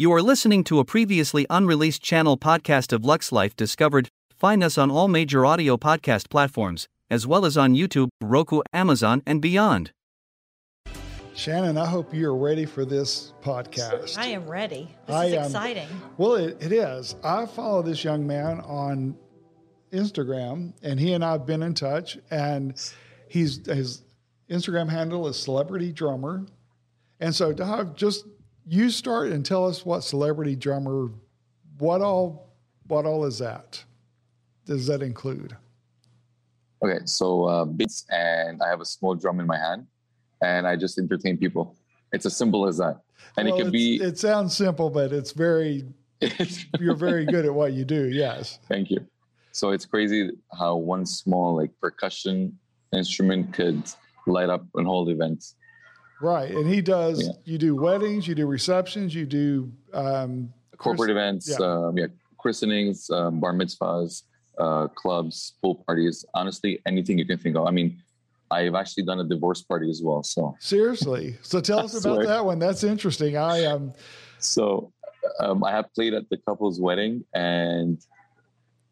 You are listening to a previously unreleased channel podcast of Lux Life Discovered. Find us on all major audio podcast platforms, as well as on YouTube, Roku, Amazon, and beyond. Shannon, I hope you're ready for this podcast. I am ready. This I is am- exciting. Well, it, it is. I follow this young man on Instagram, and he and I have been in touch. And he's his Instagram handle is Celebrity Drummer. And so, Dahov, just you start and tell us what Celebrity Drummer, what all, what all is that? Does that include? Okay, so uh, beats, and I have a small drum in my hand, and I just entertain people. It's as simple as that, and Well, it could it's- be. It sounds simple, but it's very. You're very good at what you do. Yes. Thank you. So it's crazy how one small like percussion instrument could light up and hold events. Right, and he does. Yeah. You do weddings, you do receptions, you do. Um, Corporate Chris- events, yeah. um, yeah, christenings, um, bar mitzvahs, uh, clubs, pool parties. Honestly, anything you can think of. I mean, I've actually done a divorce party as well. So seriously, so tell us about that one. That's interesting. I um, So um, I have played at the couple's wedding, and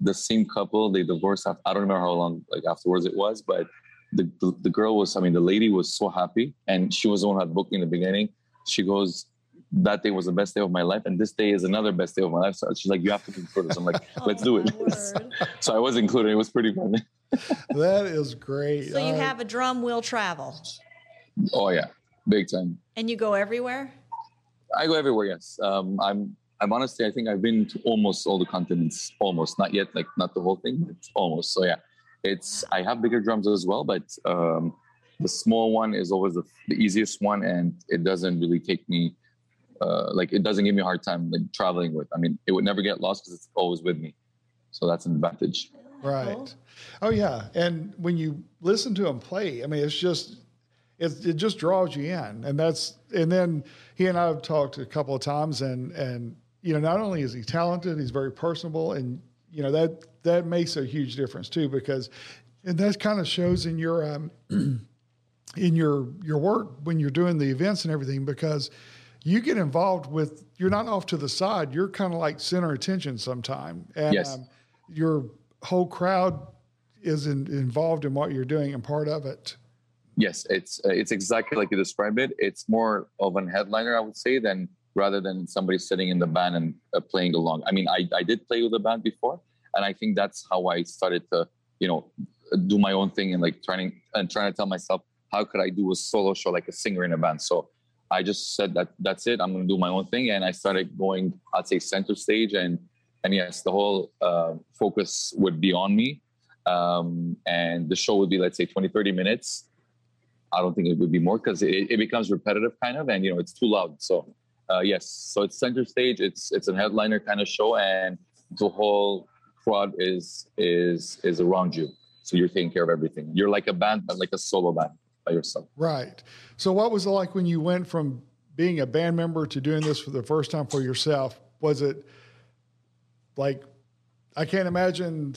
the same couple they divorced. After, I don't remember how long like afterwards it was, but the, the the girl was. I mean, the lady was so happy, and she was the one who had booked me in the beginning. She goes. That day was the best day of my life, and this day is another best day of my life. So she's like, "You have to include us." I'm like, "Let's do Oh, it." my so I was included. It was pretty fun. that is great. so you Uh, have a drum will travel oh yeah, big time. and you go everywhere? I go everywhere. Yes, um, I'm. I'm honestly. I think I've been to almost all the continents. Almost, not yet. Like not the whole thing, but almost. So yeah, it's. I have bigger drums as well, but um, the small one is always the, the easiest one, and it doesn't really take me. Uh, like it doesn't give me a hard time like traveling with. I mean, it would never get lost because it's always with me. So that's an advantage. right. Oh yeah, and when you listen to him play, I mean, it's just it, it just draws you in, and that's and then he and I have talked a couple of times, and and you know, not only is he talented, he's very personable, and you know that that makes a huge difference too, because and that kind of shows in your um, in your your work when you're doing the events and everything because you get involved with you're not off to the side you're kind of like center attention sometime and Yes. um, your whole crowd is in, involved in what you're doing and part of it Yes, it's uh, it's exactly like you described it. It's more of an headliner, I would say, than rather than somebody sitting in the band and uh, playing along. I mean, I, I did play with a band before, and I think that's how I started to, you know, do my own thing and like trying and trying to tell myself how could I do a solo show like a singer in a band. So I just said that that's it. I'm going to do my own thing, and I started going. I'd say center stage, and and yes, the whole uh, focus would be on me, um, and the show would be let's say 20, 30 minutes. I don't think it would be more because it, it becomes repetitive kind of, and you know it's too loud. So uh, yes, so it's center stage. It's it's a headliner kind of show, and the whole crowd is is is around you. So you're taking care of everything. You're like a band, but like a solo band by yourself. right so what was it like when you went from being a band member to doing this for the first time for yourself was it like i can't imagine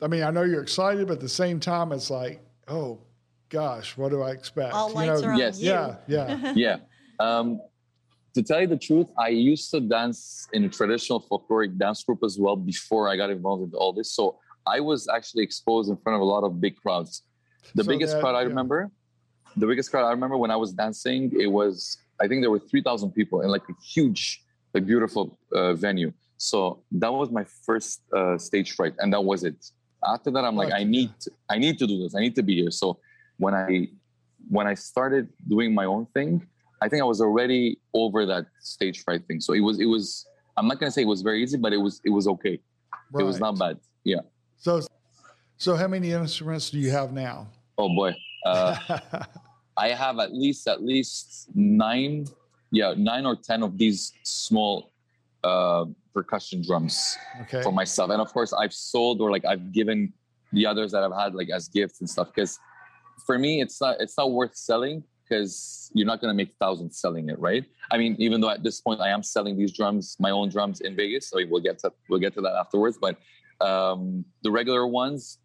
i mean i know you're excited but at the same time it's like oh gosh what do i expect All You lights know, are on yes. you. yeah yeah yeah. Um, to tell you the truth, I used to dance in a traditional folkloric dance group as well before I got involved in all this. So I was actually exposed in front of a lot of big crowds. The So biggest that- crowd I yeah. remember, the biggest crowd I remember when I was dancing, it was I think there were three thousand people in like a huge, like beautiful uh, venue. So that was my first uh, stage fright, and that was it. After that, I'm like, Gotcha. I need, to, I need to do this. I need to be here. So when I, when I started doing my own thing, I think I was already over that stage fright thing. So it was, it was. I'm not gonna say it was very easy, but it was, it was okay. It was not bad. Yeah. So, so how many instruments do you have now? Oh boy. Uh, I have at least at least nine, yeah, nine or ten of these small uh, percussion drums okay. for myself, and of course I've sold or like I've given the others that I've had like as gifts and stuff. Because for me, it's not it's not worth selling because you're not gonna make thousands selling it, right? I mean, even though at this point I am selling these drums, my own drums in Vegas, so we'll get to we'll get to that afterwards. But um, the regular ones,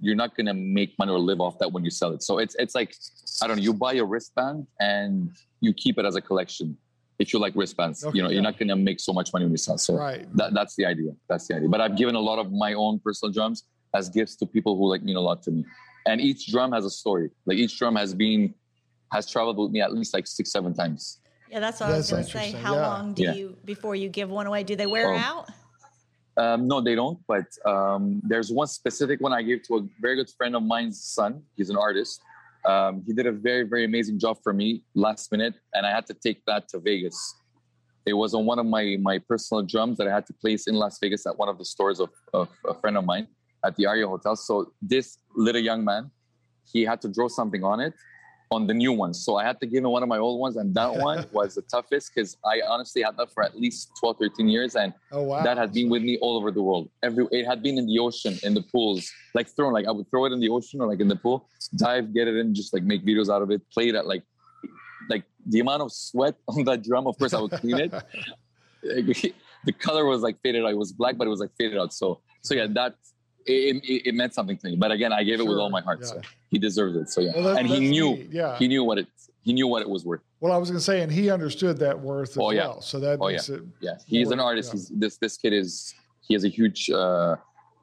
you're not gonna make money or live off that when you sell it. So it's it's like I don't know, you buy a wristband and you keep it as a collection. if you like wristbands. Okay, you know, yeah. you're not gonna make so much money when you sell. So Right. that, that's the idea. That's the idea. But I've given a lot of my own personal drums as gifts to people who like mean a lot to me. And each drum has a story. Like each drum has been has traveled with me at least like six, seven times. Yeah, that's what I was going to say. How yeah. long do Yeah. you before you give one away? Do they wear Oh. out? Um, no, they don't. But um, there's one specific one I gave to a very good friend of mine's son. He's an artist. Um, he did a very, very amazing job for me last minute, and I had to take that to Vegas. It was on one of my my personal drums that I had to place in Las Vegas at one of the stores of, of a friend of mine at the Aria Hotel. So this little young man, he had to draw something on it on the new ones. So I had to give him one of my old ones, and that one was the toughest because I honestly had that for at least 12, 13 years, and Oh wow. that had been with me all over the world. Every it had been in the ocean, in the pools, like thrown. Like I would throw it in the ocean or like in the pool, dive, get it in, just like make videos out of it, play it at like, like the amount of sweat on that drum. Of course, I would clean it. the color was like faded out. It was black, but it was like faded out. So, so yeah, that it, it, it meant something to me. But again, I gave it with all my heart. yeah. So he deserves it. So yeah, Well, and he knew neat, Yeah. he knew what it he knew what it was worth. well, I was going to say, and he understood that worth as Oh, yeah. well. So that Oh, makes it. Yeah, he's an artist. yeah. He's this this kid is he has a huge uh,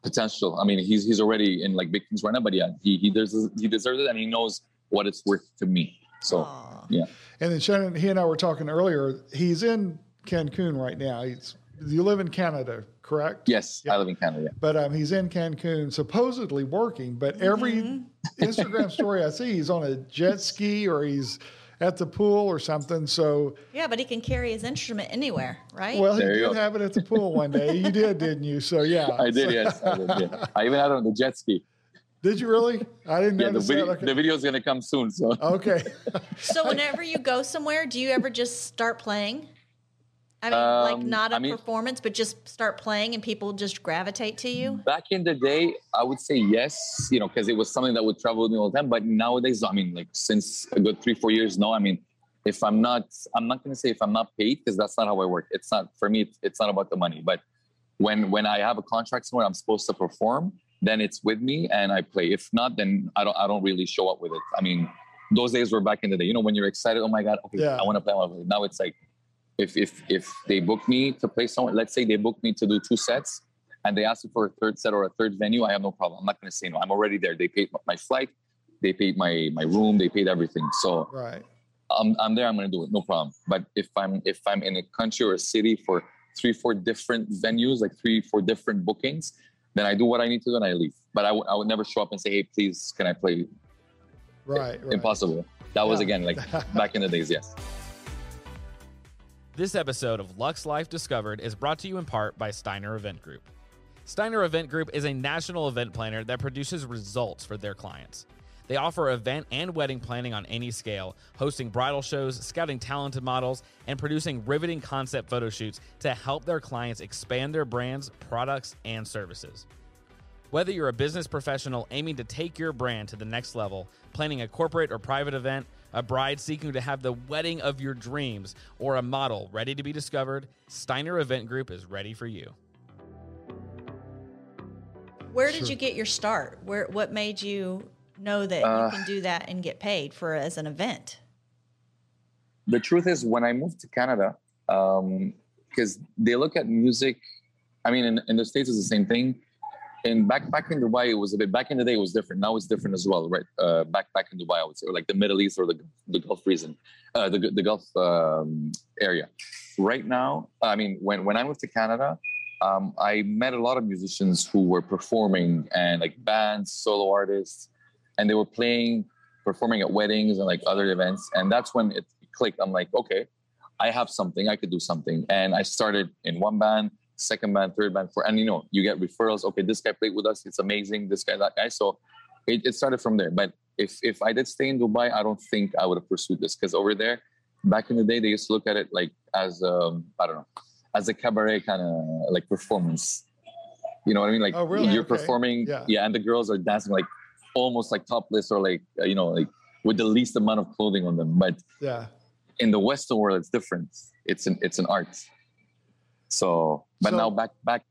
potential. I mean, he's he's already in like big things right now, but yeah, he he deserves he deserves it, and he knows what it's worth to me. So Aw. yeah, And then Shannon, he and I were talking earlier. He's in Cancun right now. He's you live in Canada, correct? yes, Yeah. I live in Canada. But um, he's in Cancun, supposedly working. But every Mm-hmm. Instagram story I see, he's on a jet ski or he's at the pool or something. So, Yeah, but he can carry his instrument anywhere, right? well, he There you did go. have it at the pool one day. You did, didn't you? So, yeah. I did, yes, I did. Yeah. I even had it on the jet ski. Did you really? I didn't Yeah, the notice video that. the video is gonna come soon. So Okay. so whenever you go somewhere, do you ever just start playing? I mean, like Um, not a I mean- performance, but just start playing and people just gravitate to you? back in the day, I would say yes, you know, because it was something that would travel with me all the time. But nowadays, I mean, like since a good three, four years now, I mean, if I'm not, I'm not going to say if I'm not paid because that's not how I work. It's not for me. It's, it's not about the money. But when when I have a contract somewhere, I'm supposed to perform. Then it's with me and I play. If not, then I don't. I don't really show up with it. I mean, those days were back in the day. You know, when you're excited. Oh my god! Okay, Yeah. I want to play. I wanna play. Now it's like, if if if they book me to play someone, let's say they book me to do two sets and they ask me for a third set or a third venue, I have no problem. I'm not going to say no. I'm already there. They paid my flight, they paid my my room, they paid everything. So right. I'm I'm there. I'm going to do it, no problem. But if I'm if I'm in a country or a city for three four different venues, like three four different bookings, then I do what I need to do and I leave. But I, w- I would never show up and say, hey, please, can I play? Right. right. Impossible. That was Yeah. again like back in the days. Yes. This episode of Lux Life Discovered is brought to you in part by Steiner Event Group. Steiner Event Group is a national event planner that produces results for their clients. They offer event and wedding planning on any scale, hosting bridal shows, scouting talented models, and producing riveting concept photo shoots to help their clients expand their brands, products, and services. Whether you're a business professional aiming to take your brand to the next level, planning a corporate or private event, a bride seeking to have the wedding of your dreams, or a model ready to be discovered, Steiner Event Group is ready for you. Where did Sure. you get your start? Where what made you know that Uh, you can do that and get paid for as an event? the truth is when i moved to canada because they look at music i mean in, in the states it's the same thing and back back in dubai it was a bit back in the day it was different. Now it's different as well right? Uh, back back in dubai i would say or like the middle east or the, the gulf region uh, the, the gulf um, area. Right now i mean when, when i moved to canada um, i met a lot of musicians who were performing and like bands solo artists and they were playing performing at weddings and like other events and that's when it clicked. I'm like okay i have something i could do something and i started in one band second band third band four and you know you get referrals. Okay this guy played with us. It's amazing. This guy that guy. So it, it started from there. But if if i did stay in dubai i don't think i would have pursued this. Because over there back in the day they used to look at it like as um i don't know as a cabaret kind of like performance. You know what i mean? Like Oh, really? you're Okay. performing Yeah. yeah and the girls are dancing like almost like topless or like uh, you know like with the least amount of clothing on them. But Yeah. in the western world it's different. It's an it's an art so but So- now back back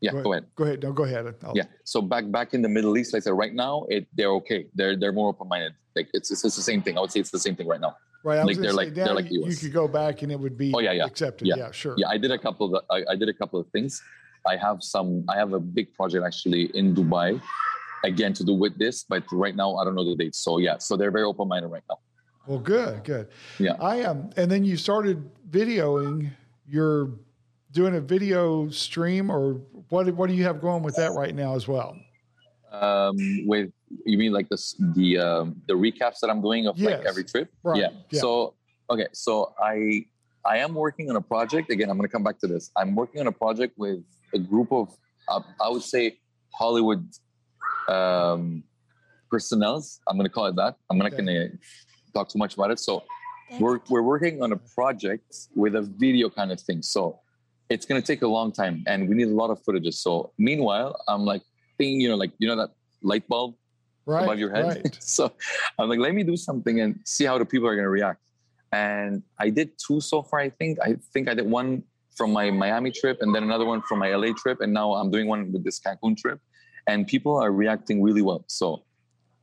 yeah go ahead Go ahead. No, go ahead. Yeah so back back in the middle east like i said right now it they're okay they're they're more open-minded like it's, it's it's the same thing i would say it's the same thing right now Right. I Like, they're like- they're like you, you could go back and it would be Oh, yeah, yeah. accepted. Yeah. Yeah, sure. Yeah, I did a couple of I, I did a couple of things. I have some. I have a big project actually in Dubai, again to do with this. But right now, I don't know the date. So yeah, so they're very open minded right now. Well, good, good. Yeah. I am. and then you started videoing. You're doing a video stream, or what? What do you have going with that right now as well? Um, with you mean like this the um, the recaps that I'm doing of Yes. like every trip? Right, Yeah. yeah. So okay, so I I am working on a project. Again, I'm going to come back to this. I'm working on a project with a group of uh, I would say Hollywood um, personnels. I'm going to call it that. I'm not Okay. going to talk too much about it. So we're we're working on a project with a video kind of thing. So it's going to take a long time, and we need a lot of footages. So meanwhile, I'm like thinking, you know, like you know that light bulb Right. above your head. Right. so I'm like, let me do something and see how the people are going to react. And I did two so far. I think. I think I did one from my Miami trip, and then another one from my LA trip, and now I'm doing one with this Cancun trip, and people are reacting really well. So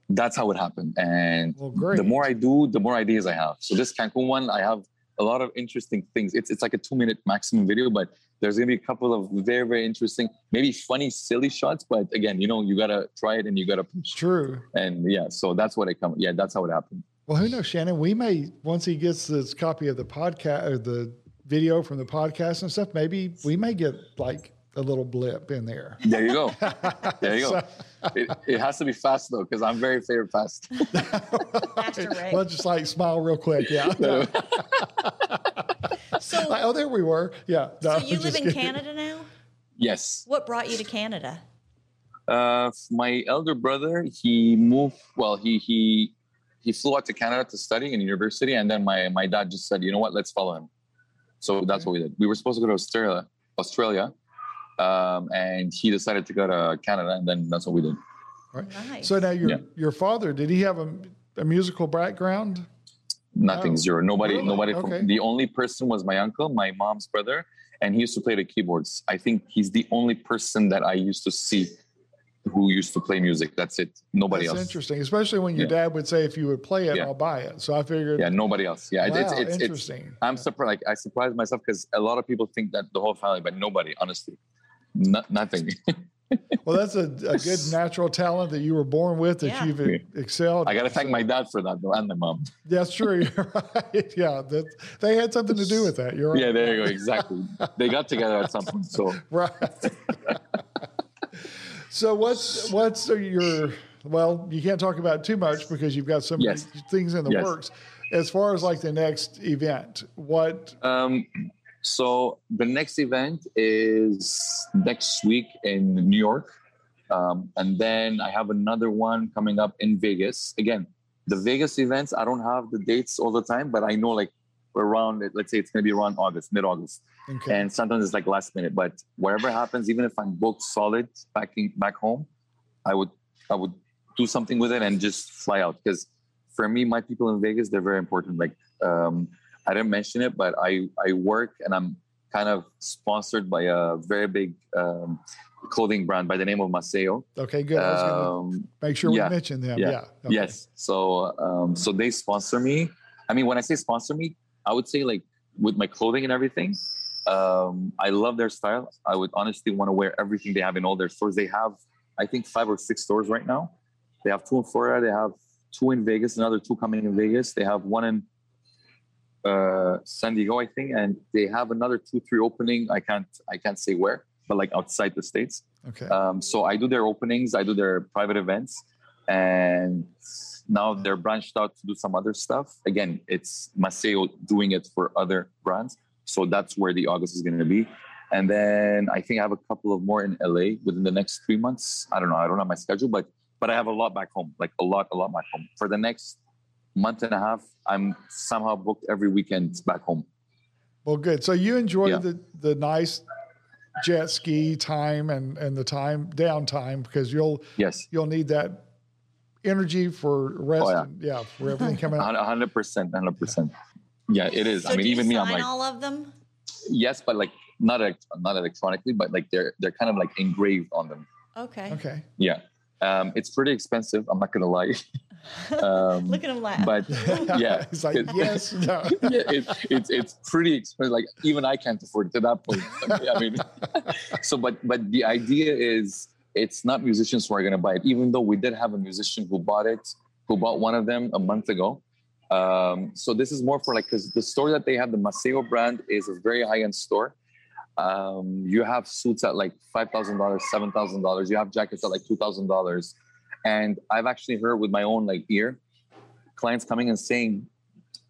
that's how it happened. And Well, the more I do, the more ideas I have. So this Cancun one, I have a lot of interesting things. It's it's like a two minute maximum video, but there's gonna be a couple of very very interesting, maybe funny, silly shots. But again, you know, you gotta try it and you gotta push. True. And yeah, so that's what I come. Yeah, that's how it happened. Well, who knows, Shannon? We may once he gets this copy of the podcast or the video from the podcast and stuff. Maybe we may get like a little blip in there. There you go. There you go. So- It, it has to be fast though, because I'm very favorite fast. Faster, Ray. Just like smile real quick. Yeah. So, Like, oh, there we were. Yeah. No, so you live in kidding. Canada now? yes. What brought you to Canada? Uh, my elder brother, he moved. Well, he he he flew out to Canada to study in university, and then my my dad just said, you know what, let's follow him. So that's what we did. We were supposed to go to Australia, Australia, um, and he decided to go to Canada, and then that's what we did. Nice. So now your Yeah. your father did he have a, a musical background? Nothing, Oh, zero. Nobody, really? nobody. Okay. From, the only person was my uncle, my mom's brother, and he used to play the keyboards. I think he's the only person that I used to see who used to play music. That's it. Nobody That's else. interesting, especially when your Yeah. dad would say, "If you would play it, Yeah. I'll buy it." So I figured, Yeah, nobody else. Yeah, wow, it's, it's, it's, it's interesting. I'm surprised. Like I surprised myself because a lot of people think that the whole family, but nobody, honestly, no, nothing. well, that's a, a good natural talent that you were born with that Yeah. you've e- excelled. I got to thank So- my dad for that, though, and the mom. That's true. You're right. Yeah, that they had something to do with that. You're right. Yeah, there you go. Exactly. they got together at some point. So Right. so what's what's your well, you can't talk about it too much because you've got so many Yes. things in the Yes. works. As far as like the next event, what Um, so the next event is next week in New York, um, and then I have another one coming up in Vegas. Again, the Vegas events I don't have the dates all the time, but I know like around let's say it's going to be around August, mid August, okay. and sometimes it's like last minute. But whatever happens, even if I'm booked solid back in, back home, I would I would do something with it and just fly out because for me, my people in Vegas they're very important. Like um, I didn't mention it, but I I work and I'm kind of sponsored by a very big um, clothing brand by the name of Maceo. okay, good. Um, make sure yeah, we mention them. yeah, Yeah. okay. Yes. So um, so they sponsor me. I mean, when I say sponsor me, I would say like with my clothing and everything. Um, I love their style. I would honestly want to wear everything they have in all their stores. They have, I think, five or six stores right now. They have two in Florida. They have two in Vegas. Another two coming in Vegas. They have one in uh, San Diego, I think, and they have another two, three opening. I can't, I can't say where, but like outside the states. Okay. Um, so I do their openings, I do their private events, and now they're branched out to do some other stuff. Again, it's Maceo doing it for other brands. So that's where the August is going to be. And then I think I have a couple of more in LA within the next three months. I don't know. I don't have my schedule, but but I have a lot back home, like a lot, a lot back home. For the next month and a half, I'm somehow booked every weekend back home. Well, good. So you enjoy Yeah. the the nice jet ski time and and the time downtime because you'll Yes, you'll need that energy for rest. Oh, yeah. and, yeah, for everything coming out. hundred percent, hundred percent. Yeah, it is. So I mean, do you even me, I'm like, all of them? yes, but like not elect- not electronically, but like they're they're kind of like engraved on them. Okay. Okay. Yeah, um, it's pretty expensive. I'm not gonna lie. Um, Look at him laugh. but yeah, He's like, it- yes, no. yeah, it, it's it's pretty expensive. Like even I can't afford it to that point. I mean, so but but the idea is it's not musicians who are going to buy it. Even though we did have a musician who bought it, who bought one of them a month ago. Um, so this is more for like because the store that they have, the Maceo brand, is a very high end store. Um, you have suits at like five thousand dollars, seven thousand dollars. You have jackets at like two thousand dollars, and I've actually heard with my own like ear, clients coming and saying,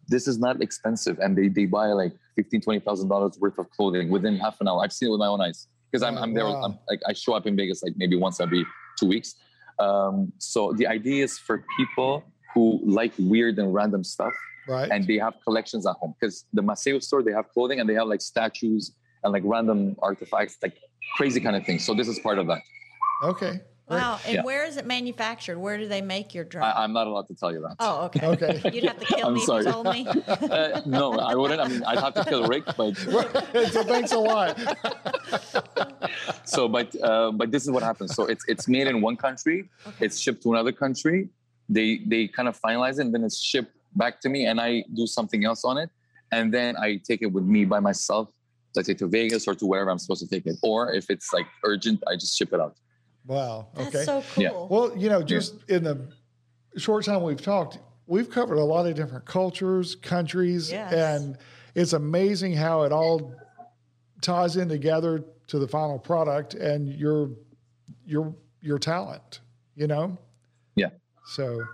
"This is not expensive," and they they buy like fifteen, twenty thousand dollars worth of clothing within half an hour. I've seen it with my own eyes because I'm, Oh, I'm there. wow. I'm, like I show up in Vegas like maybe once every two weeks. Um, so the idea is for people who like weird and random stuff Right. and they have collections at home because the Maceo store they have clothing and they have like statues and like random artifacts like crazy kind of things so this is part of that okay. Great. wow. And Yeah. where is it manufactured? Where do they make your drug? I, i'm not allowed to tell you that oh, okay. Okay. You'd have to kill I'm me sorry. if you told me. uh, no i wouldn't i mean i'd have to kill rick but so thanks a lot. so but uh, but this is what happens so it's it's made in one country it's shipped to another country they they kind of finalize it and then it's shipped back to me and i do something else on it and then i take it with me by myself let's say to vegas or to wherever i'm supposed to take it or if it's like urgent i just ship it out Wow. Okay. That's Okay. so cool. Yeah. Well, you know, just in the short time we've talked, we've covered a lot of different cultures, countries, Yes. and it's amazing how it all ties in together to the final product and your your your talent. You know. Yeah. So,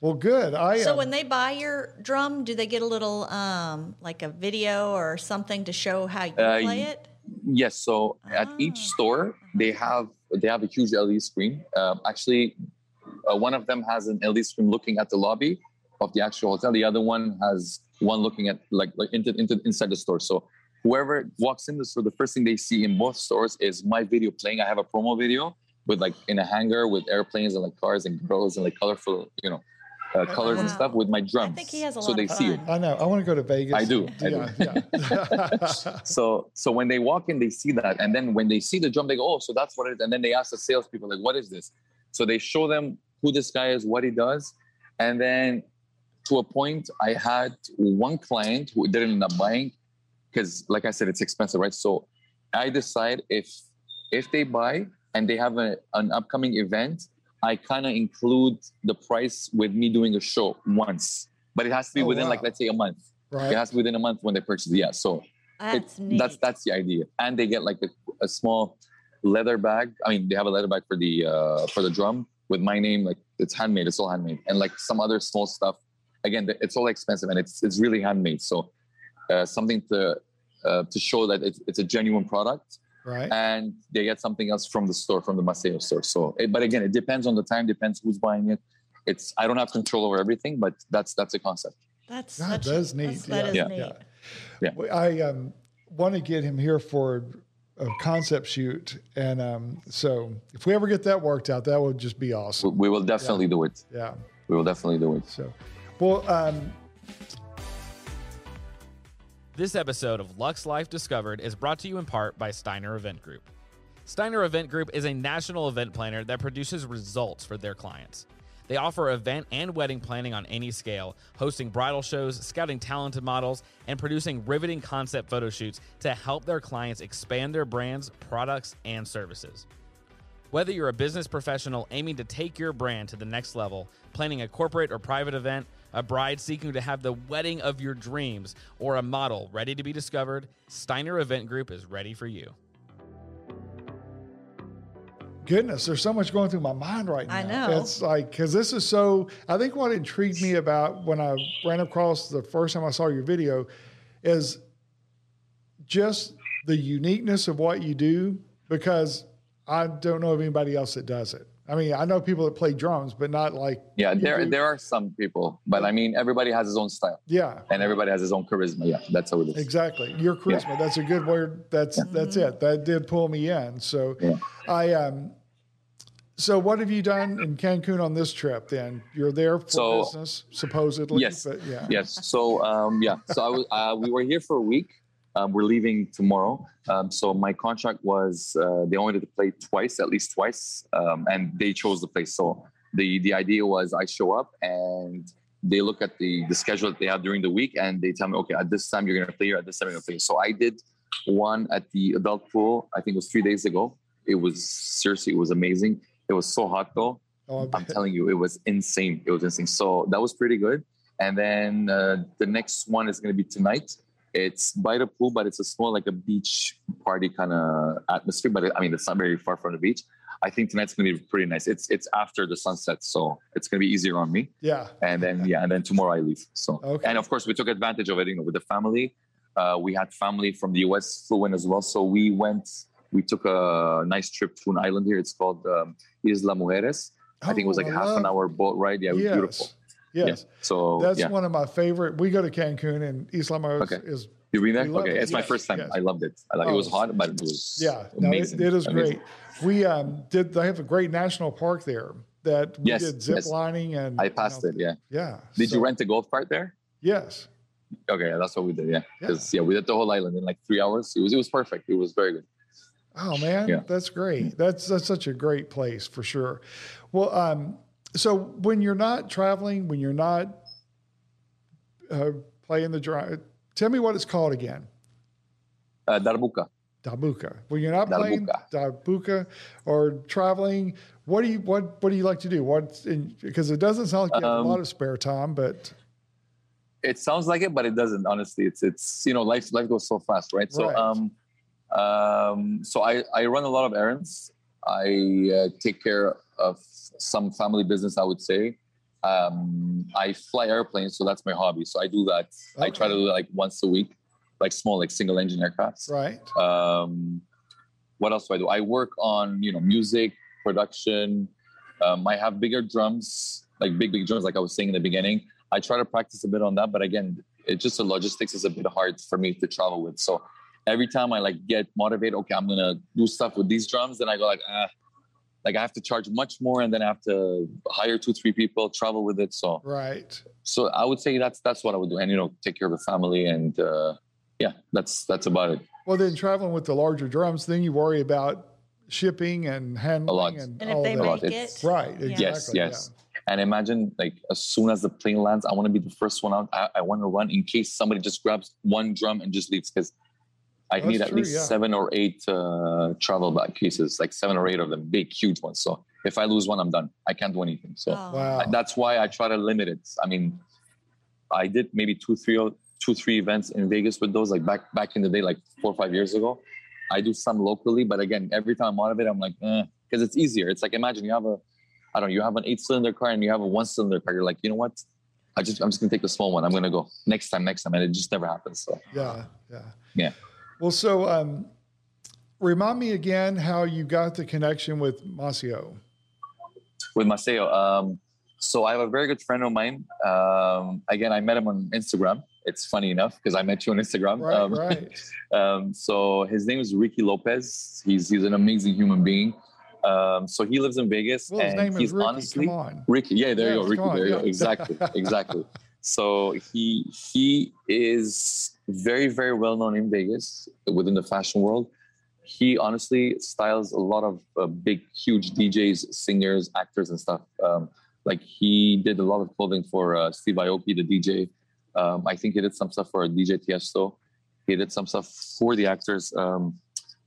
well, good. I So um, when they buy your drum, do they get a little um like a video or something to show how you Uh, play it? Yes. So at each Ah. store, they have they have a huge LED screen. Um, actually, uh, one of them has an LED screen looking at the lobby of the actual hotel. The other one has one looking at like like into into inside the store. So whoever walks in the store, the first thing they see in both stores is my video playing. I have a promo video with like in a hangar with airplanes and like cars and girls and like colorful, you know, uh, colors and stuff with my drums. think he has a so lot they of see it. fun. I know. I want to go to Vegas. I do, I do. yeah. yeah. So so when they walk in, they see that, and then when they see the drum, they go, "Oh, so that's what it is." And then they ask the salespeople, like, "What is this?" So they show them who this guy is, what he does, and then to a point, I had one client who didn't end up buying because, like I said, it's expensive, right? So I decide if if they buy and they have a, an upcoming event, I kind of include the price with me doing a show once, but it has to be Oh, within like let's say a month. Right. It has to be within a month when they purchase it. Yeah, so That's it- neat. that's that's the idea and they get like a, a small leather bag i mean they have a leather bag for the uh for the drum with my name like it's handmade it's all handmade and like some other small stuff again it's all expensive and it's it's really handmade so uh, something to uh, to show that it's, it's a genuine product right. and they get something else from the store from the Maceo store so it, but again it depends on the time depends who's buying it it's i don't have control over everything but that's that's a concept that's God, such, that's neat. that's- that is Yeah. neat. Yeah. Yeah. I um, want to get him here for a concept shoot, and um, so if we ever get that worked out, that would just be awesome. we will definitely do it Yeah. we will definitely do it So, well, um, This episode of Lux Life Discovered is brought to you in part by Steiner Event Group. Steiner Event Group is a national event planner that produces results for their clients. They offer event and wedding planning on any scale, hosting bridal shows, scouting talented models, and producing riveting concept photo shoots to help their clients expand their brands, products, and services. Whether you're a business professional aiming to take your brand to the next level, planning a corporate or private event, a bride seeking to have the wedding of your dreams, or a model ready to be discovered, Steiner Event Group is ready for you. goodness, there's so much going through my mind right now. I know. It's like because this is so. I think what intrigued me about when I ran across the first time I saw your video is just the uniqueness of what you do because I don't know of anybody else that does it. I mean, I know people that play drums, but not like Yeah, there do. there are some people, but I mean everybody has his own style yeah. and everybody has his own charisma. Yeah, that's how it is. Exactly. Your charisma. That's a good word. That's that's it. That did pull me in. So Yeah. I um so what have you done in Cancun on this trip then? You're there for So- business, supposedly. Yes. But yeah. Yes. So um, yeah. So I was uh, we were here for a week. Um, we're leaving tomorrow. Um, so my contract was uh, they wanted to play twice, at least twice, um, and they chose the place. So the the idea was I show up and they look at the the schedule that they have during the week and they tell me, okay, at this time you're gonna play here, at this time you're gonna play. So I did one at the adult pool. I think it was three days ago. It was seriously, it was amazing. It was so hot though. Oh, I'm telling you, it was insane. It was insane. So that was pretty good. And then uh, the next one is going to be tonight. It's by the pool, but it's a small, like a beach party kind of atmosphere. But it, I mean, it's not very far from the beach. I think tonight's going to be pretty nice. It's it's after the sunset, so it's going to be easier on me. yeah. And then yeah, and then tomorrow I leave. So Okay. and of course we took advantage of it. You know, with the family, uh, we had family from the US flew in as well. So we went. We took a nice trip to an island here. It's called um, Isla Mujeres. I think it was Oh, like a I half an hour boat ride. Yeah, it was yes. beautiful. Yes. Yeah. So That's yeah, one of my favorite. We go to Cancun and Isla Mujeres Okay. is you been there? we love Okay, it. it's my first time. yes. I loved it. I like, Oh, it was hot, but it was yeah, no, it, amazing. it is Amazing. great. We um, did. They have a great national park there that we Yes, did zip yes. lining and I you passed know, it. Yeah. Yeah. Did so- you rent a golf cart there? Yes. Okay, that's what we did. Yeah, because yeah. we did the whole island in like three hours. It was it was perfect. It was very good. Oh man, Yeah. that's great. That's that's such a great place for sure. Well, um, so when you're not traveling, when you're not uh, playing the drive, tell me what it's called again. Uh, Darbuka. Dabuka. When you're not playing Darbuka. Or traveling, what do you what what do you like to do? What because it doesn't sound like you have Um, a lot of spare time, but it sounds like it, but it doesn't. Honestly, it's it's you know life life goes so fast, right? So Right. um, um, so I I run a lot of errands. I uh, take care of some family business. I would say. Um, I fly airplanes, so that's my hobby. So I do that. I try to do it like once a week, like small, like single engine aircrafts. right. Um, what else do I do? I work on you know music production. Um, I have bigger drums, like big big drums, like I was saying in the beginning. I try to practice a bit on that, but again, it just the logistics is a bit hard for me to travel with. So every time I like get motivated, okay, I'm gonna do stuff with these drums, then I go like ah. Like I have to charge much more, and then I have to hire two, three people, travel with it. So, Right. so I would say that's that's what I would do, and you know, take care of the family, and uh, yeah, that's that's about it. Well, then traveling with the larger drums, then you worry about shipping and handling lot. and, And all if they that. lot. make It's- it, Right. Exactly. Yes, yes. And imagine like as soon as the plane lands, I want to be the first one out. I, I want to run in case somebody just grabs one drum and just leaves because I need at true, least yeah. seven or eight uh, travel bag cases, like seven or eight of them, big, huge ones. So if I lose one, I'm done. I can't do anything. So Oh. Wow. that's why I try to limit it. I mean, I did maybe two, three, two, three events in Vegas with those, like back back in the day, like four or five years ago. I do some locally, but again, every time I'm out of it, I'm like, because it's easier. It's like imagine you have a, I don't know, you have an eight-cylinder car and you have a one-cylinder car. You're like, you know what? I just I'm just gonna take the small one. I'm gonna go next time, next time, and it just never happens. So Yeah, yeah, Yeah. Well, so um, remind me again how you got the connection with Maceo. with Maceo. Um, so I have a very good friend of mine. Um, again, I met him on Instagram. It's funny enough because I met you on Instagram. Right, um, right. um, so his name is Ricky Lopez. He's he's an amazing human being. Um, so he lives in Vegas, Well, his and name he's is Ricky. honestly. Ricky. Yeah, there you go, Ricky. on, there you go. Exactly, exactly. So he he is very very well known in Vegas within the fashion world. He honestly styles a lot of uh, big, huge DJs, singers, actors, and stuff. Um, like he did a lot of clothing for uh, Steve Aoki, the DJ. Um, I think he did some stuff for DJ Tiesto. He did some stuff for the actors. Um,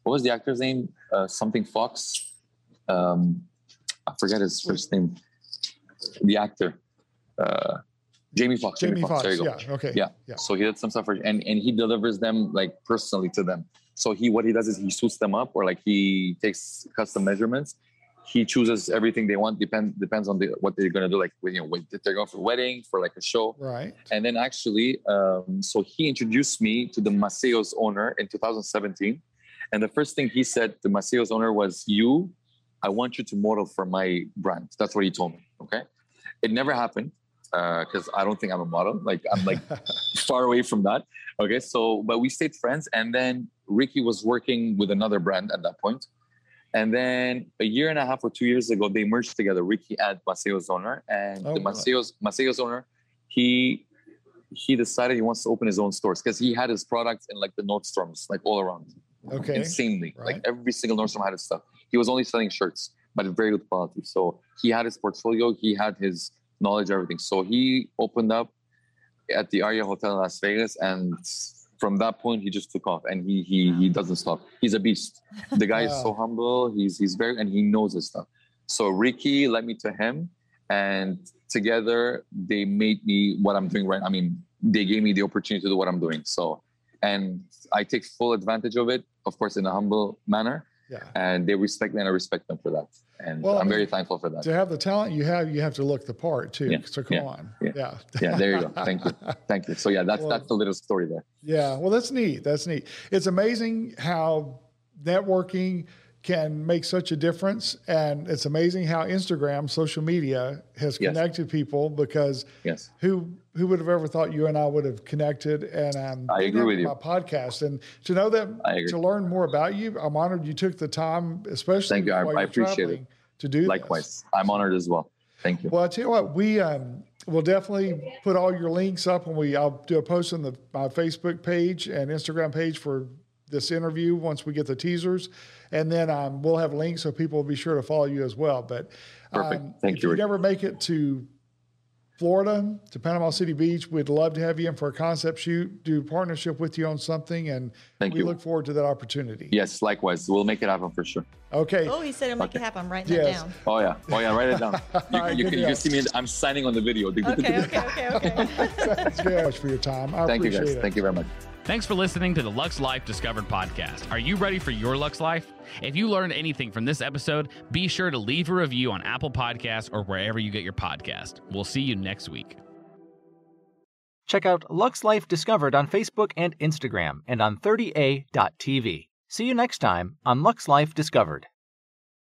what was the actor's name? Uh, something Fox. Um, I forget his first name. The actor, uh, Jamie Foxx. Jamie Foxx. There you go. Yeah. Okay. Yeah. Yeah. So he did some stuff for, and and he delivers them like personally to them. So he what he does is he suits them up, or like he takes custom measurements. He chooses everything they want. Depends depends on the, what they're gonna do. Like you know, if they're going for a wedding, for like a show. Right. And then actually, um, so he introduced me to the Maceo's owner in 2017. And the first thing he said to Maceo's owner was, "You, I want you to model for my brand." That's what he told me. Okay, it never happened Uh, because I don't think I'm a model. Like I'm like far away from that. Okay, so but we stayed friends, and then Ricky was working with another brand at that point. And then a year and a half or two years ago, they merged together, Ricky and Maceo's owner. And Oh, the. Maceo's Maceo's owner, he he decided he wants to open his own stores because he had his products in like the Nordstroms, like all around Okay. insanely. Right. Like every single Nordstrom had his stuff. He was only selling shirts. but very good quality. So he had his portfolio, he had his knowledge, everything. So he opened up at the Aria Hotel in Las Vegas, and from that point he just took off, and he he he doesn't stop. He's a beast. The guy is so humble. He's he's very and he knows his stuff. So Ricky led me to him, and together they made me what I'm doing right. I mean, they gave me the opportunity to do what I'm doing. So, and I take full advantage of it, of course, in a humble manner. Yeah. And they respect me, and I respect them for that. And Well, I'm very thankful for that. To have the talent you have, you have to look the part too. Yeah, So come yeah, on. yeah. Yeah. Yeah, there you go. Thank you, thank you. So yeah, that's Well- that's the little story there. Yeah, well, that's neat. That's neat. It's amazing how networking can make such a difference, and it's amazing how Instagram, social media, has Yes. connected people. Because Yes. who who would have ever thought you and I would have connected? And um, I agree with you. My podcast, and to know that I agree. to learn more about you, I'm honored you took the time, especially Thank you. I- I appreciate it. to do this. Likewise, I'm honored as well. Thank you. Well, I tell you what, we um, will definitely put all your links up when we. I'll do a post on the my Facebook page and Instagram page for this interview once we get the teasers, and then um, we'll have links so people will be sure to follow you as well. But Perfect. um, Thank if you, you Rick. never make it to Florida to Panama City Beach, we'd love to have you in for a concept shoot, do partnership with you on something, and Thank we you. look forward to that opportunity. Yes, likewise. We'll make it happen for sure. Okay. Oh, he said it'll make it happen. I'm writing Yes. that down. Oh yeah. Oh yeah. Write it down. You, All right, you can you can see me. I'm signing on the video. Okay, okay, okay, okay. Thanks very much for your time. I Thank you guys. it. Thank you very much. Thanks for listening to the Lux Life Discovered podcast. Are you ready for your Lux Life? If you learned anything from this episode, be sure to leave a review on Apple Podcasts or wherever you get your podcast. We'll see you next week. Check out Lux Life Discovered on Facebook and Instagram and on 30a.tv. See you next time on Lux Life Discovered.